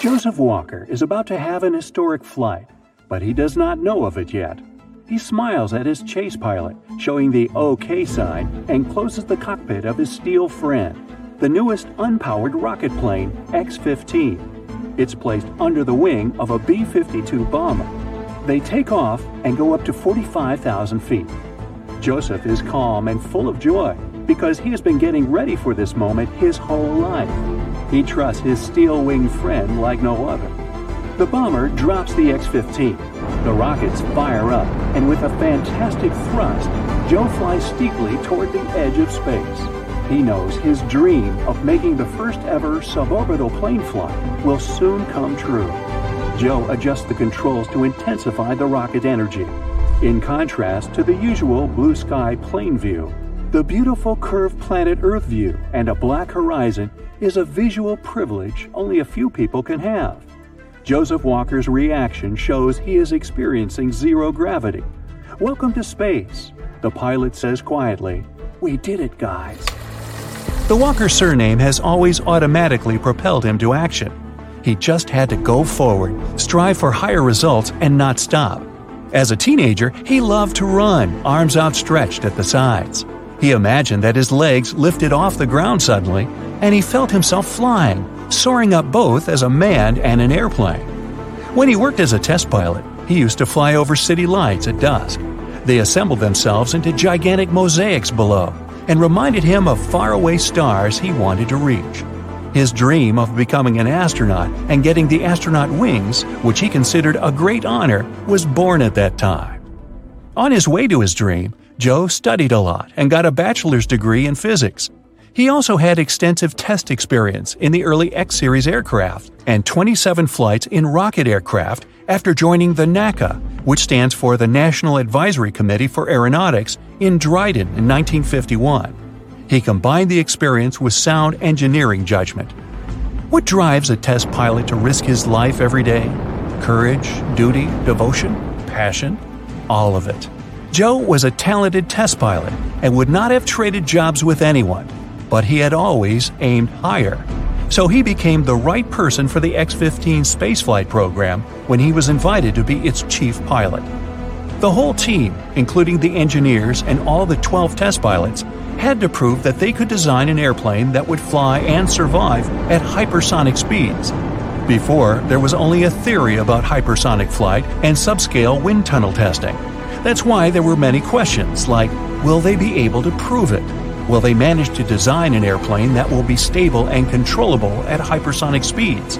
Joseph Walker is about to have an historic flight, but he does not know of it yet. He smiles at his chase pilot, showing the OK sign, and closes the cockpit of his steel friend, the newest unpowered rocket plane, X 15. It's placed under the wing of a B 52 bomber. They take off and go up to 45,000 feet. Joseph is calm and full of joy because he has been getting ready for this moment his whole life. He trusts his steel winged friend like no other. The bomber drops the X 15. The rockets fire up, and with a fantastic thrust, Joe flies steeply toward the edge of space. He knows his dream of making the first ever suborbital plane flight will soon come true. Joe adjusts the controls to intensify the rocket energy. In contrast to the usual blue sky plane view, the beautiful curved planet Earth view and a black horizon is a visual privilege only a few people can have. Joseph Walker's reaction shows he is experiencing zero gravity. Welcome to space, the pilot says quietly. We did it, guys. The Walker surname has always automatically propelled him to action. He just had to go forward, strive for higher results, and not stop. As a teenager, he loved to run, arms outstretched at the sides. He imagined that his legs lifted off the ground suddenly, and he felt himself flying, soaring up both as a man and an airplane. When he worked as a test pilot, he used to fly over city lights at dusk. They assembled themselves into gigantic mosaics below and reminded him of faraway stars he wanted to reach. His dream of becoming an astronaut and getting the astronaut wings, which he considered a great honor, was born at that time. On his way to his dream, Joe studied a lot and got a bachelor's degree in physics. He also had extensive test experience in the early X Series aircraft and 27 flights in rocket aircraft after joining the NACA, which stands for the National Advisory Committee for Aeronautics, in Dryden in 1951. He combined the experience with sound engineering judgment. What drives a test pilot to risk his life every day? Courage, duty, devotion, passion? All of it. Joe was a talented test pilot and would not have traded jobs with anyone, but he had always aimed higher. So he became the right person for the X 15 spaceflight program when he was invited to be its chief pilot. The whole team, including the engineers and all the 12 test pilots, had to prove that they could design an airplane that would fly and survive at hypersonic speeds. Before, there was only a theory about hypersonic flight and subscale wind tunnel testing. That's why there were many questions like Will they be able to prove it? Will they manage to design an airplane that will be stable and controllable at hypersonic speeds?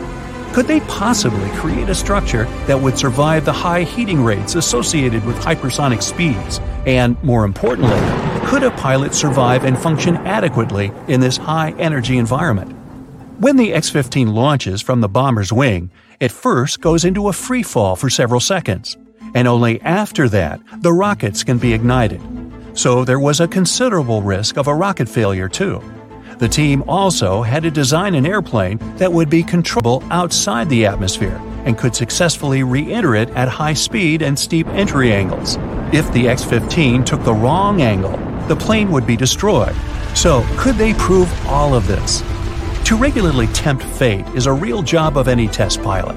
Could they possibly create a structure that would survive the high heating rates associated with hypersonic speeds? And, more importantly, could a pilot survive and function adequately in this high energy environment? When the X 15 launches from the bomber's wing, it first goes into a free fall for several seconds and only after that the rockets can be ignited. So there was a considerable risk of a rocket failure, too. The team also had to design an airplane that would be controllable outside the atmosphere and could successfully re enter it at high speed and steep entry angles. If the X 15 took the wrong angle, the plane would be destroyed. So, could they prove all of this? To regularly tempt fate is a real job of any test pilot.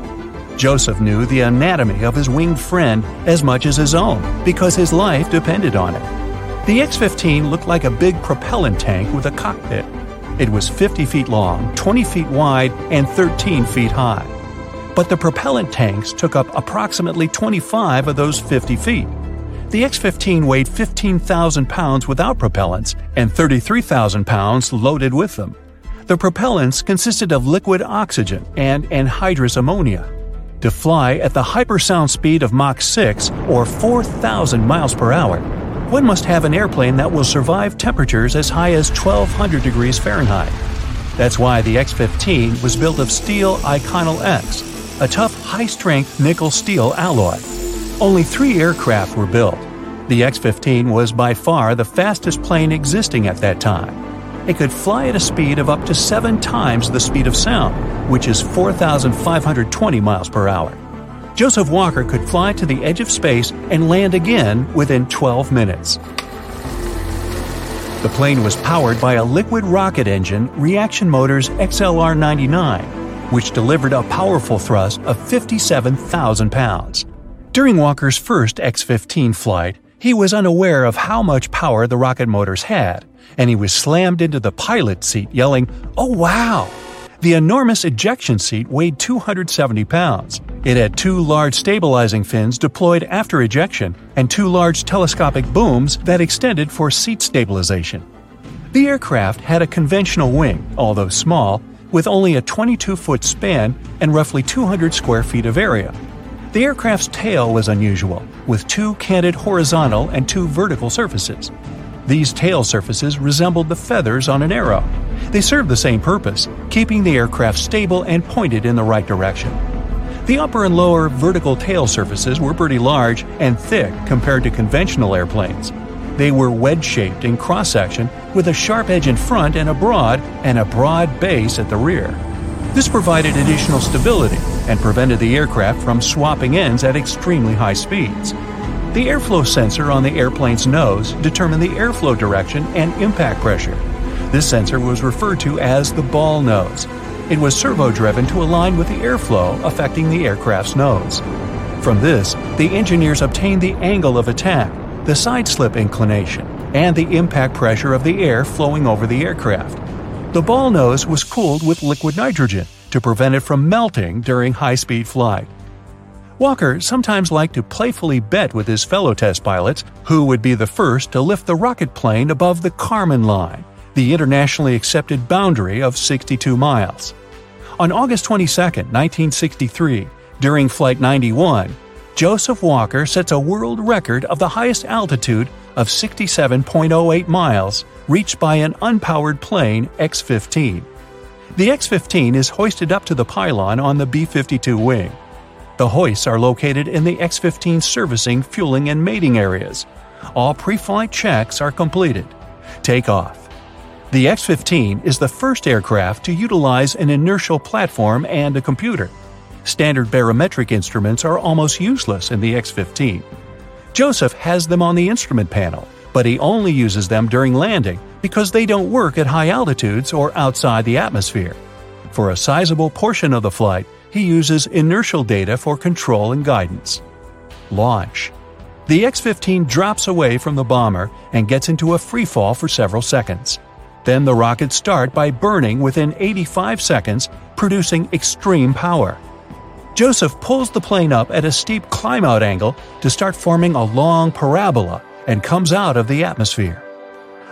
Joseph knew the anatomy of his winged friend as much as his own because his life depended on it. The X 15 looked like a big propellant tank with a cockpit. It was 50 feet long, 20 feet wide, and 13 feet high. But the propellant tanks took up approximately 25 of those 50 feet. The X 15 weighed 15,000 pounds without propellants and 33,000 pounds loaded with them. The propellants consisted of liquid oxygen and anhydrous ammonia. To fly at the hypersound speed of Mach 6 or 4,000 miles per hour, one must have an airplane that will survive temperatures as high as 1200 degrees Fahrenheit. That's why the X 15 was built of steel Inconel X, a tough, high strength nickel steel alloy. Only three aircraft were built. The X 15 was by far the fastest plane existing at that time. It could fly at a speed of up to seven times the speed of sound, which is 4,520 miles per hour. Joseph Walker could fly to the edge of space and land again within 12 minutes. The plane was powered by a liquid rocket engine Reaction Motors XLR 99, which delivered a powerful thrust of 57,000 pounds. During Walker's first X 15 flight, he was unaware of how much power the rocket motors had, and he was slammed into the pilot seat yelling, Oh wow! The enormous ejection seat weighed 270 pounds. It had two large stabilizing fins deployed after ejection and two large telescopic booms that extended for seat stabilization. The aircraft had a conventional wing, although small, with only a 22 foot span and roughly 200 square feet of area. The aircraft's tail was unusual, with two canted horizontal and two vertical surfaces. These tail surfaces resembled the feathers on an arrow. They served the same purpose, keeping the aircraft stable and pointed in the right direction. The upper and lower vertical tail surfaces were pretty large and thick compared to conventional airplanes. They were wedge-shaped in cross-section with a sharp edge in front and a broad and a broad base at the rear. This provided additional stability and prevented the aircraft from swapping ends at extremely high speeds. The airflow sensor on the airplane's nose determined the airflow direction and impact pressure. This sensor was referred to as the ball nose. It was servo driven to align with the airflow affecting the aircraft's nose. From this, the engineers obtained the angle of attack, the side slip inclination, and the impact pressure of the air flowing over the aircraft. The ball nose was cooled with liquid nitrogen to prevent it from melting during high speed flight. Walker sometimes liked to playfully bet with his fellow test pilots who would be the first to lift the rocket plane above the Kármán line, the internationally accepted boundary of 62 miles. On August 22, 1963, during Flight 91, Joseph Walker sets a world record of the highest altitude of 67.08 miles reached by an unpowered plane X 15. The X 15 is hoisted up to the pylon on the B 52 wing. The hoists are located in the X 15 servicing, fueling, and mating areas. All pre flight checks are completed. Takeoff. The X 15 is the first aircraft to utilize an inertial platform and a computer. Standard barometric instruments are almost useless in the X 15. Joseph has them on the instrument panel, but he only uses them during landing because they don't work at high altitudes or outside the atmosphere. For a sizable portion of the flight, he uses inertial data for control and guidance. Launch. The X 15 drops away from the bomber and gets into a free fall for several seconds. Then the rockets start by burning within 85 seconds, producing extreme power. Joseph pulls the plane up at a steep climb out angle to start forming a long parabola and comes out of the atmosphere.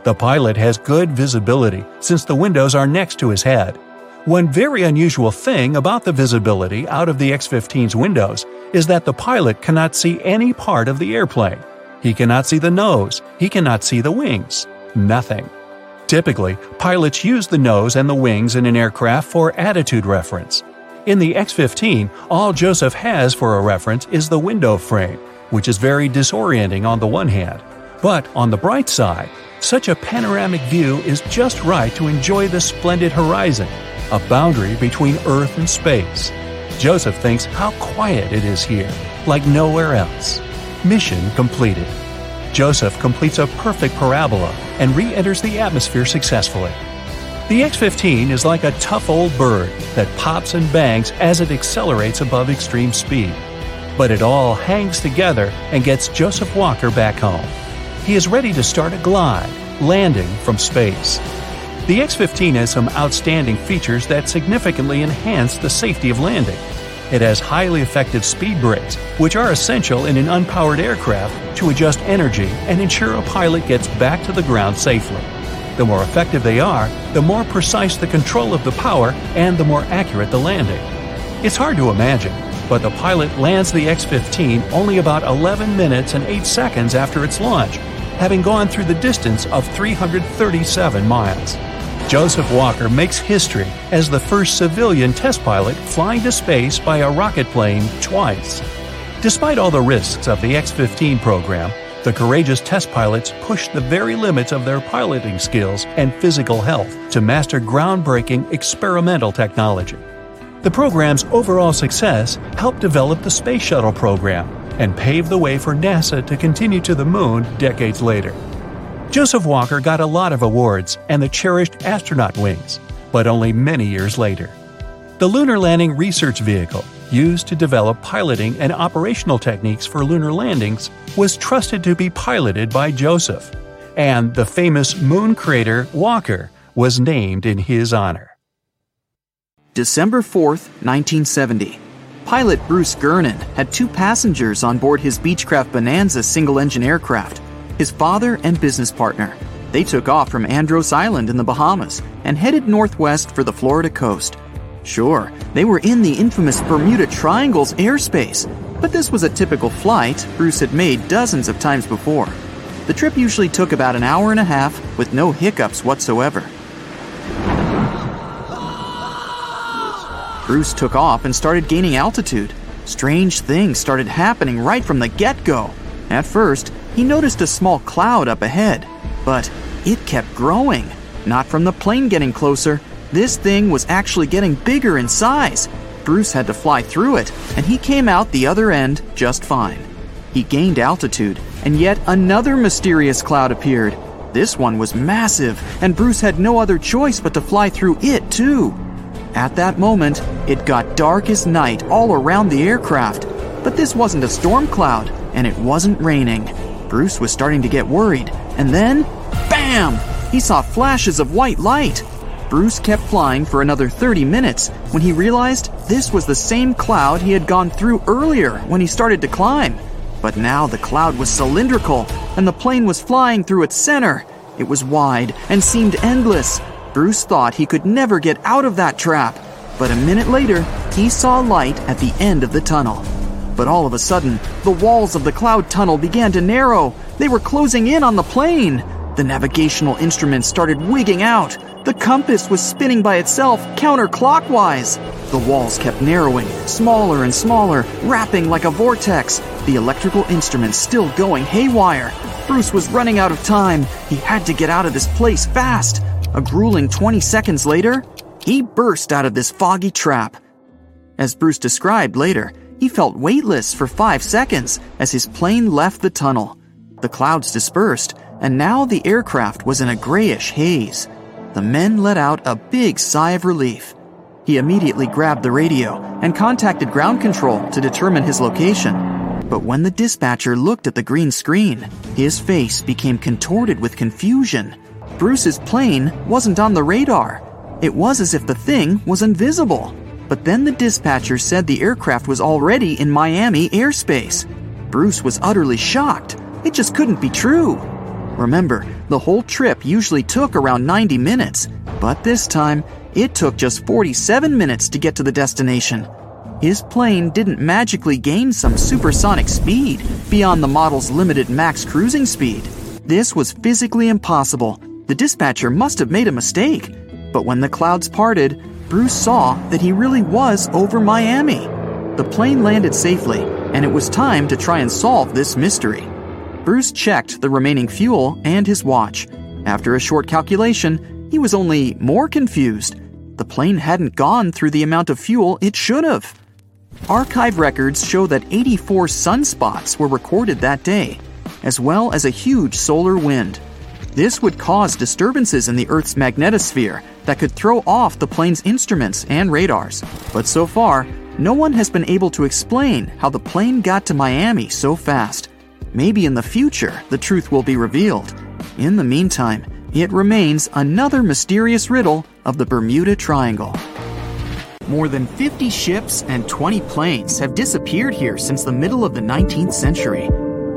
The pilot has good visibility since the windows are next to his head one very unusual thing about the visibility out of the X 15's windows is that the pilot cannot see any part of the airplane. He cannot see the nose, he cannot see the wings. Nothing. Typically, pilots use the nose and the wings in an aircraft for attitude reference. In the X 15, all Joseph has for a reference is the window frame, which is very disorienting on the one hand. But on the bright side, such a panoramic view is just right to enjoy the splendid horizon a boundary between Earth and space. Joseph thinks how quiet it is here, like nowhere else. Mission completed. Joseph completes a perfect parabola and re enters the atmosphere successfully. The X 15 is like a tough old bird that pops and bangs as it accelerates above extreme speed. But it all hangs together and gets Joseph Walker back home. He is ready to start a glide, landing from space. The X-15 has some outstanding features that significantly enhance the safety of landing. It has highly effective speed brakes, which are essential in an unpowered aircraft to adjust energy and ensure a pilot gets back to the ground safely. The more effective they are, the more precise the control of the power and the more accurate the landing. It's hard to imagine, but the pilot lands the X 15 only about 11 minutes and 8 seconds after its launch, having gone through the distance of 337 miles. Joseph Walker makes history as the first civilian test pilot flying to space by a rocket plane twice. Despite all the risks of the X 15 program, the courageous test pilots pushed the very limits of their piloting skills and physical health to master groundbreaking experimental technology. The program's overall success helped develop the Space Shuttle program and paved the way for NASA to continue to the moon decades later. Joseph Walker got a lot of awards and the cherished astronaut wings, but only many years later. The Lunar Landing Research Vehicle, used to develop piloting and operational techniques for lunar landings, was trusted to be piloted by Joseph, and the famous moon crater Walker was named in his honor. December 4th, 1970. Pilot Bruce Gernon had two passengers on board his Beechcraft Bonanza single engine aircraft his father and business partner. They took off from Andros Island in the Bahamas and headed northwest for the Florida coast. Sure, they were in the infamous Bermuda Triangle's airspace, but this was a typical flight Bruce had made dozens of times before. The trip usually took about an hour and a half with no hiccups whatsoever. Bruce took off and started gaining altitude. Strange things started happening right from the get go. At first, he noticed a small cloud up ahead, but it kept growing. Not from the plane getting closer, this thing was actually getting bigger in size. Bruce had to fly through it, and he came out the other end just fine. He gained altitude, and yet another mysterious cloud appeared. This one was massive, and Bruce had no other choice but to fly through it too. At that moment, it got dark as night all around the aircraft. But this wasn't a storm cloud, and it wasn't raining. Bruce was starting to get worried, and then, BAM! He saw flashes of white light. Bruce kept flying for another 30 minutes when he realized this was the same cloud he had gone through earlier when he started to climb. But now the cloud was cylindrical and the plane was flying through its center. It was wide and seemed endless. Bruce thought he could never get out of that trap. But a minute later, he saw light at the end of the tunnel. But all of a sudden, the walls of the cloud tunnel began to narrow. They were closing in on the plane. The navigational instruments started wigging out. The compass was spinning by itself counterclockwise. The walls kept narrowing, smaller and smaller, wrapping like a vortex. The electrical instruments still going haywire. Bruce was running out of time. He had to get out of this place fast. A grueling 20 seconds later, he burst out of this foggy trap. As Bruce described later, he felt weightless for five seconds as his plane left the tunnel. The clouds dispersed, and now the aircraft was in a grayish haze. The men let out a big sigh of relief. He immediately grabbed the radio and contacted ground control to determine his location. But when the dispatcher looked at the green screen, his face became contorted with confusion. Bruce's plane wasn't on the radar. It was as if the thing was invisible. But then the dispatcher said the aircraft was already in Miami airspace. Bruce was utterly shocked. It just couldn't be true. Remember, the whole trip usually took around 90 minutes, but this time it took just 47 minutes to get to the destination. His plane didn't magically gain some supersonic speed beyond the model's limited max cruising speed. This was physically impossible. The dispatcher must have made a mistake. But when the clouds parted, Bruce saw that he really was over Miami. The plane landed safely, and it was time to try and solve this mystery. Bruce checked the remaining fuel and his watch. After a short calculation, he was only more confused. The plane hadn't gone through the amount of fuel it should have. Archive records show that 84 sunspots were recorded that day, as well as a huge solar wind. This would cause disturbances in the Earth's magnetosphere that could throw off the plane's instruments and radars. But so far, no one has been able to explain how the plane got to Miami so fast. Maybe in the future the truth will be revealed. In the meantime, it remains another mysterious riddle of the Bermuda Triangle. More than 50 ships and 20 planes have disappeared here since the middle of the 19th century.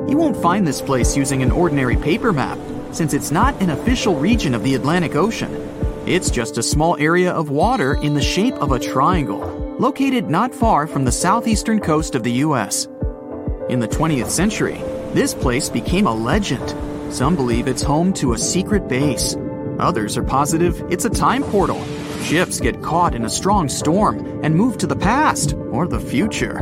You won't find this place using an ordinary paper map, since it's not an official region of the Atlantic Ocean. It's just a small area of water in the shape of a triangle, located not far from the southeastern coast of the US. In the 20th century, this place became a legend. Some believe it's home to a secret base. Others are positive it's a time portal. Ships get caught in a strong storm and move to the past or the future.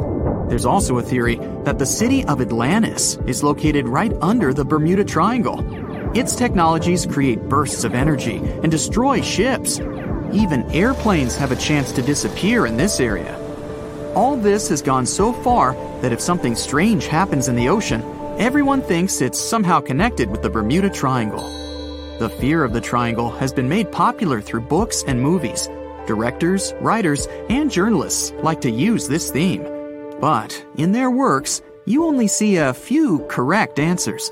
There's also a theory that the city of Atlantis is located right under the Bermuda Triangle. Its technologies create bursts of energy and destroy ships. Even airplanes have a chance to disappear in this area. All this has gone so far that if something strange happens in the ocean, Everyone thinks it's somehow connected with the Bermuda Triangle. The fear of the triangle has been made popular through books and movies. Directors, writers, and journalists like to use this theme. But in their works, you only see a few correct answers.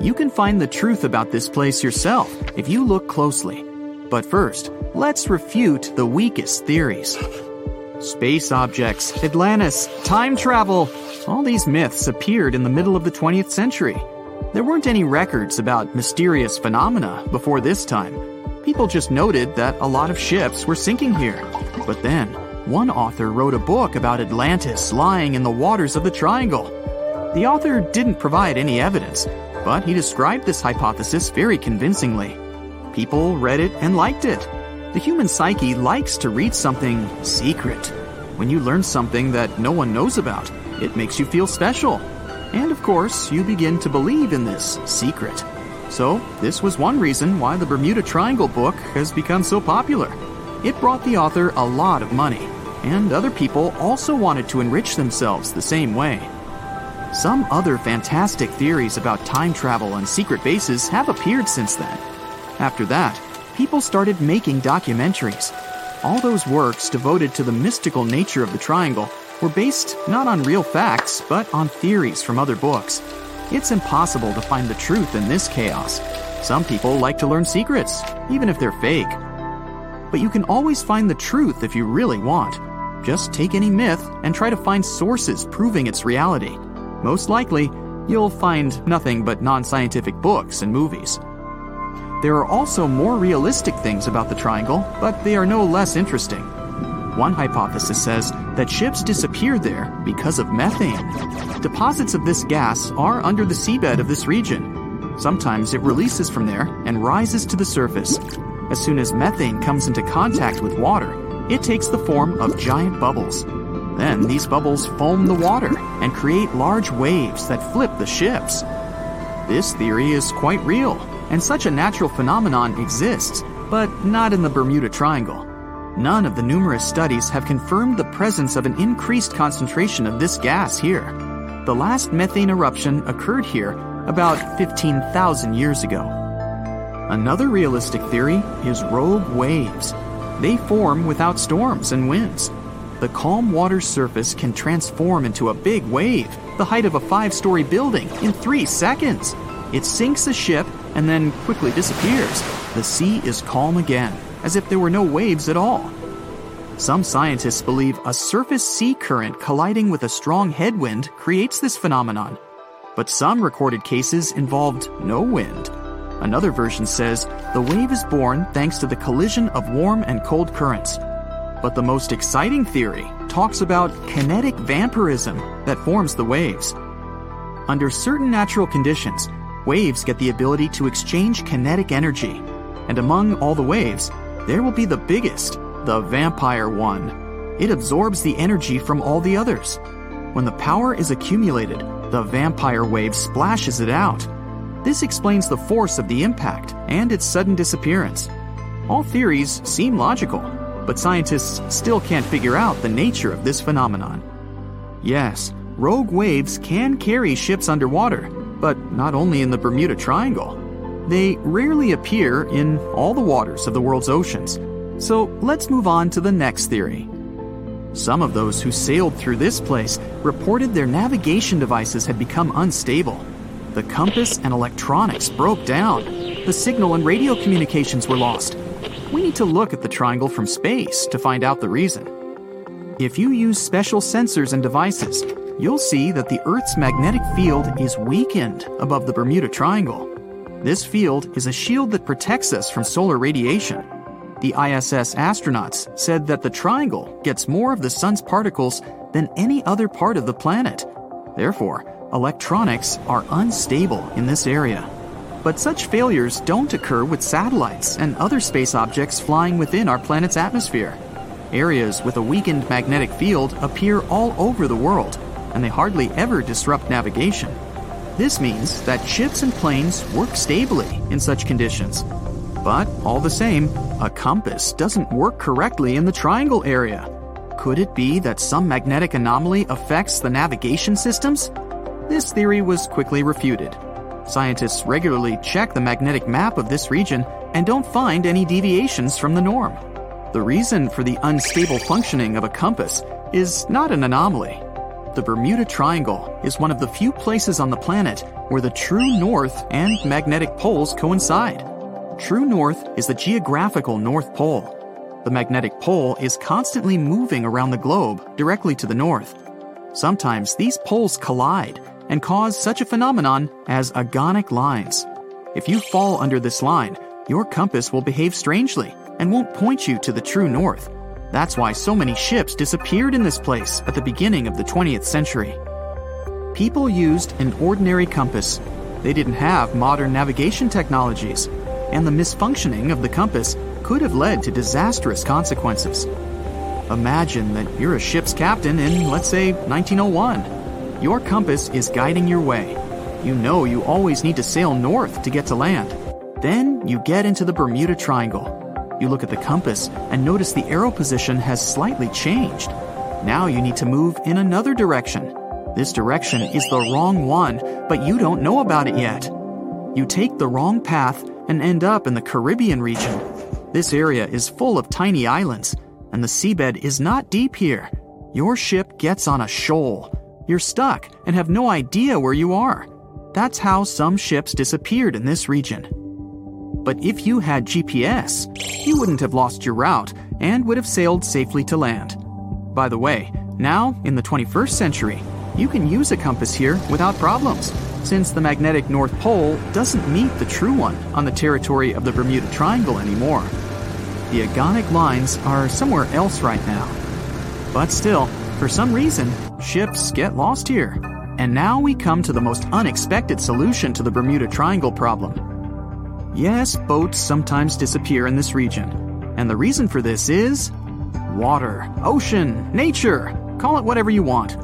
You can find the truth about this place yourself if you look closely. But first, let's refute the weakest theories. Space objects, Atlantis, time travel, all these myths appeared in the middle of the 20th century. There weren't any records about mysterious phenomena before this time. People just noted that a lot of ships were sinking here. But then, one author wrote a book about Atlantis lying in the waters of the Triangle. The author didn't provide any evidence, but he described this hypothesis very convincingly. People read it and liked it. The human psyche likes to read something secret. When you learn something that no one knows about, it makes you feel special. And of course, you begin to believe in this secret. So, this was one reason why the Bermuda Triangle book has become so popular. It brought the author a lot of money, and other people also wanted to enrich themselves the same way. Some other fantastic theories about time travel and secret bases have appeared since then. After that, people started making documentaries. All those works devoted to the mystical nature of the triangle were based not on real facts, but on theories from other books. It's impossible to find the truth in this chaos. Some people like to learn secrets, even if they're fake. But you can always find the truth if you really want. Just take any myth and try to find sources proving its reality. Most likely, you'll find nothing but non scientific books and movies. There are also more realistic things about the triangle, but they are no less interesting. One hypothesis says that ships disappeared there because of methane. Deposits of this gas are under the seabed of this region. Sometimes it releases from there and rises to the surface. As soon as methane comes into contact with water, it takes the form of giant bubbles. Then these bubbles foam the water and create large waves that flip the ships. This theory is quite real, and such a natural phenomenon exists, but not in the Bermuda Triangle. None of the numerous studies have confirmed the presence of an increased concentration of this gas here. The last methane eruption occurred here about 15,000 years ago. Another realistic theory is rogue waves. They form without storms and winds. The calm water surface can transform into a big wave, the height of a five story building, in three seconds. It sinks a ship and then quickly disappears. The sea is calm again, as if there were no waves at all. Some scientists believe a surface sea current colliding with a strong headwind creates this phenomenon. But some recorded cases involved no wind. Another version says the wave is born thanks to the collision of warm and cold currents. But the most exciting theory talks about kinetic vampirism that forms the waves. Under certain natural conditions, waves get the ability to exchange kinetic energy. And among all the waves, there will be the biggest, the vampire one. It absorbs the energy from all the others. When the power is accumulated, the vampire wave splashes it out. This explains the force of the impact and its sudden disappearance. All theories seem logical, but scientists still can't figure out the nature of this phenomenon. Yes, rogue waves can carry ships underwater, but not only in the Bermuda Triangle. They rarely appear in all the waters of the world's oceans. So let's move on to the next theory. Some of those who sailed through this place reported their navigation devices had become unstable. The compass and electronics broke down. The signal and radio communications were lost. We need to look at the triangle from space to find out the reason. If you use special sensors and devices, you'll see that the Earth's magnetic field is weakened above the Bermuda Triangle. This field is a shield that protects us from solar radiation. The ISS astronauts said that the triangle gets more of the sun's particles than any other part of the planet. Therefore, electronics are unstable in this area. But such failures don't occur with satellites and other space objects flying within our planet's atmosphere. Areas with a weakened magnetic field appear all over the world, and they hardly ever disrupt navigation. This means that ships and planes work stably in such conditions. But all the same, a compass doesn't work correctly in the triangle area. Could it be that some magnetic anomaly affects the navigation systems? This theory was quickly refuted. Scientists regularly check the magnetic map of this region and don't find any deviations from the norm. The reason for the unstable functioning of a compass is not an anomaly. The Bermuda Triangle is one of the few places on the planet where the true north and magnetic poles coincide. True north is the geographical North Pole. The magnetic pole is constantly moving around the globe directly to the north. Sometimes these poles collide and cause such a phenomenon as agonic lines. If you fall under this line, your compass will behave strangely and won't point you to the true north. That's why so many ships disappeared in this place at the beginning of the 20th century. People used an ordinary compass. They didn't have modern navigation technologies, and the misfunctioning of the compass could have led to disastrous consequences. Imagine that you're a ship's captain in, let's say, 1901. Your compass is guiding your way. You know you always need to sail north to get to land. Then you get into the Bermuda Triangle. You look at the compass and notice the arrow position has slightly changed. Now you need to move in another direction. This direction is the wrong one, but you don't know about it yet. You take the wrong path and end up in the Caribbean region. This area is full of tiny islands, and the seabed is not deep here. Your ship gets on a shoal. You're stuck and have no idea where you are. That's how some ships disappeared in this region. But if you had GPS, you wouldn't have lost your route and would have sailed safely to land. By the way, now, in the 21st century, you can use a compass here without problems, since the magnetic North Pole doesn't meet the true one on the territory of the Bermuda Triangle anymore. The agonic lines are somewhere else right now. But still, for some reason, ships get lost here. And now we come to the most unexpected solution to the Bermuda Triangle problem. Yes, boats sometimes disappear in this region. And the reason for this is water, ocean, nature, call it whatever you want.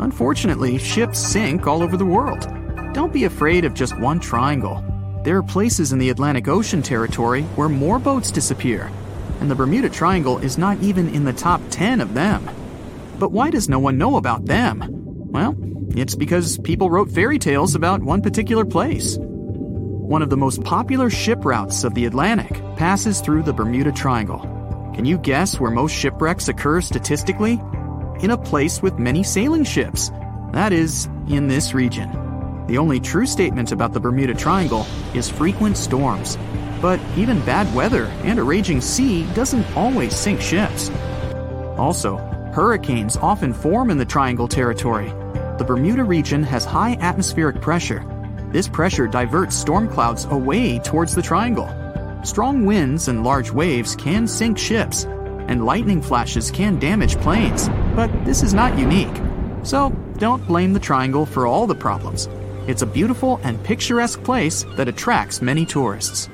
Unfortunately, ships sink all over the world. Don't be afraid of just one triangle. There are places in the Atlantic Ocean territory where more boats disappear, and the Bermuda Triangle is not even in the top 10 of them. But why does no one know about them? Well, it's because people wrote fairy tales about one particular place. One of the most popular ship routes of the Atlantic passes through the Bermuda Triangle. Can you guess where most shipwrecks occur statistically? In a place with many sailing ships. That is, in this region. The only true statement about the Bermuda Triangle is frequent storms. But even bad weather and a raging sea doesn't always sink ships. Also, hurricanes often form in the Triangle territory. The Bermuda region has high atmospheric pressure. This pressure diverts storm clouds away towards the triangle. Strong winds and large waves can sink ships, and lightning flashes can damage planes, but this is not unique. So, don't blame the triangle for all the problems. It's a beautiful and picturesque place that attracts many tourists.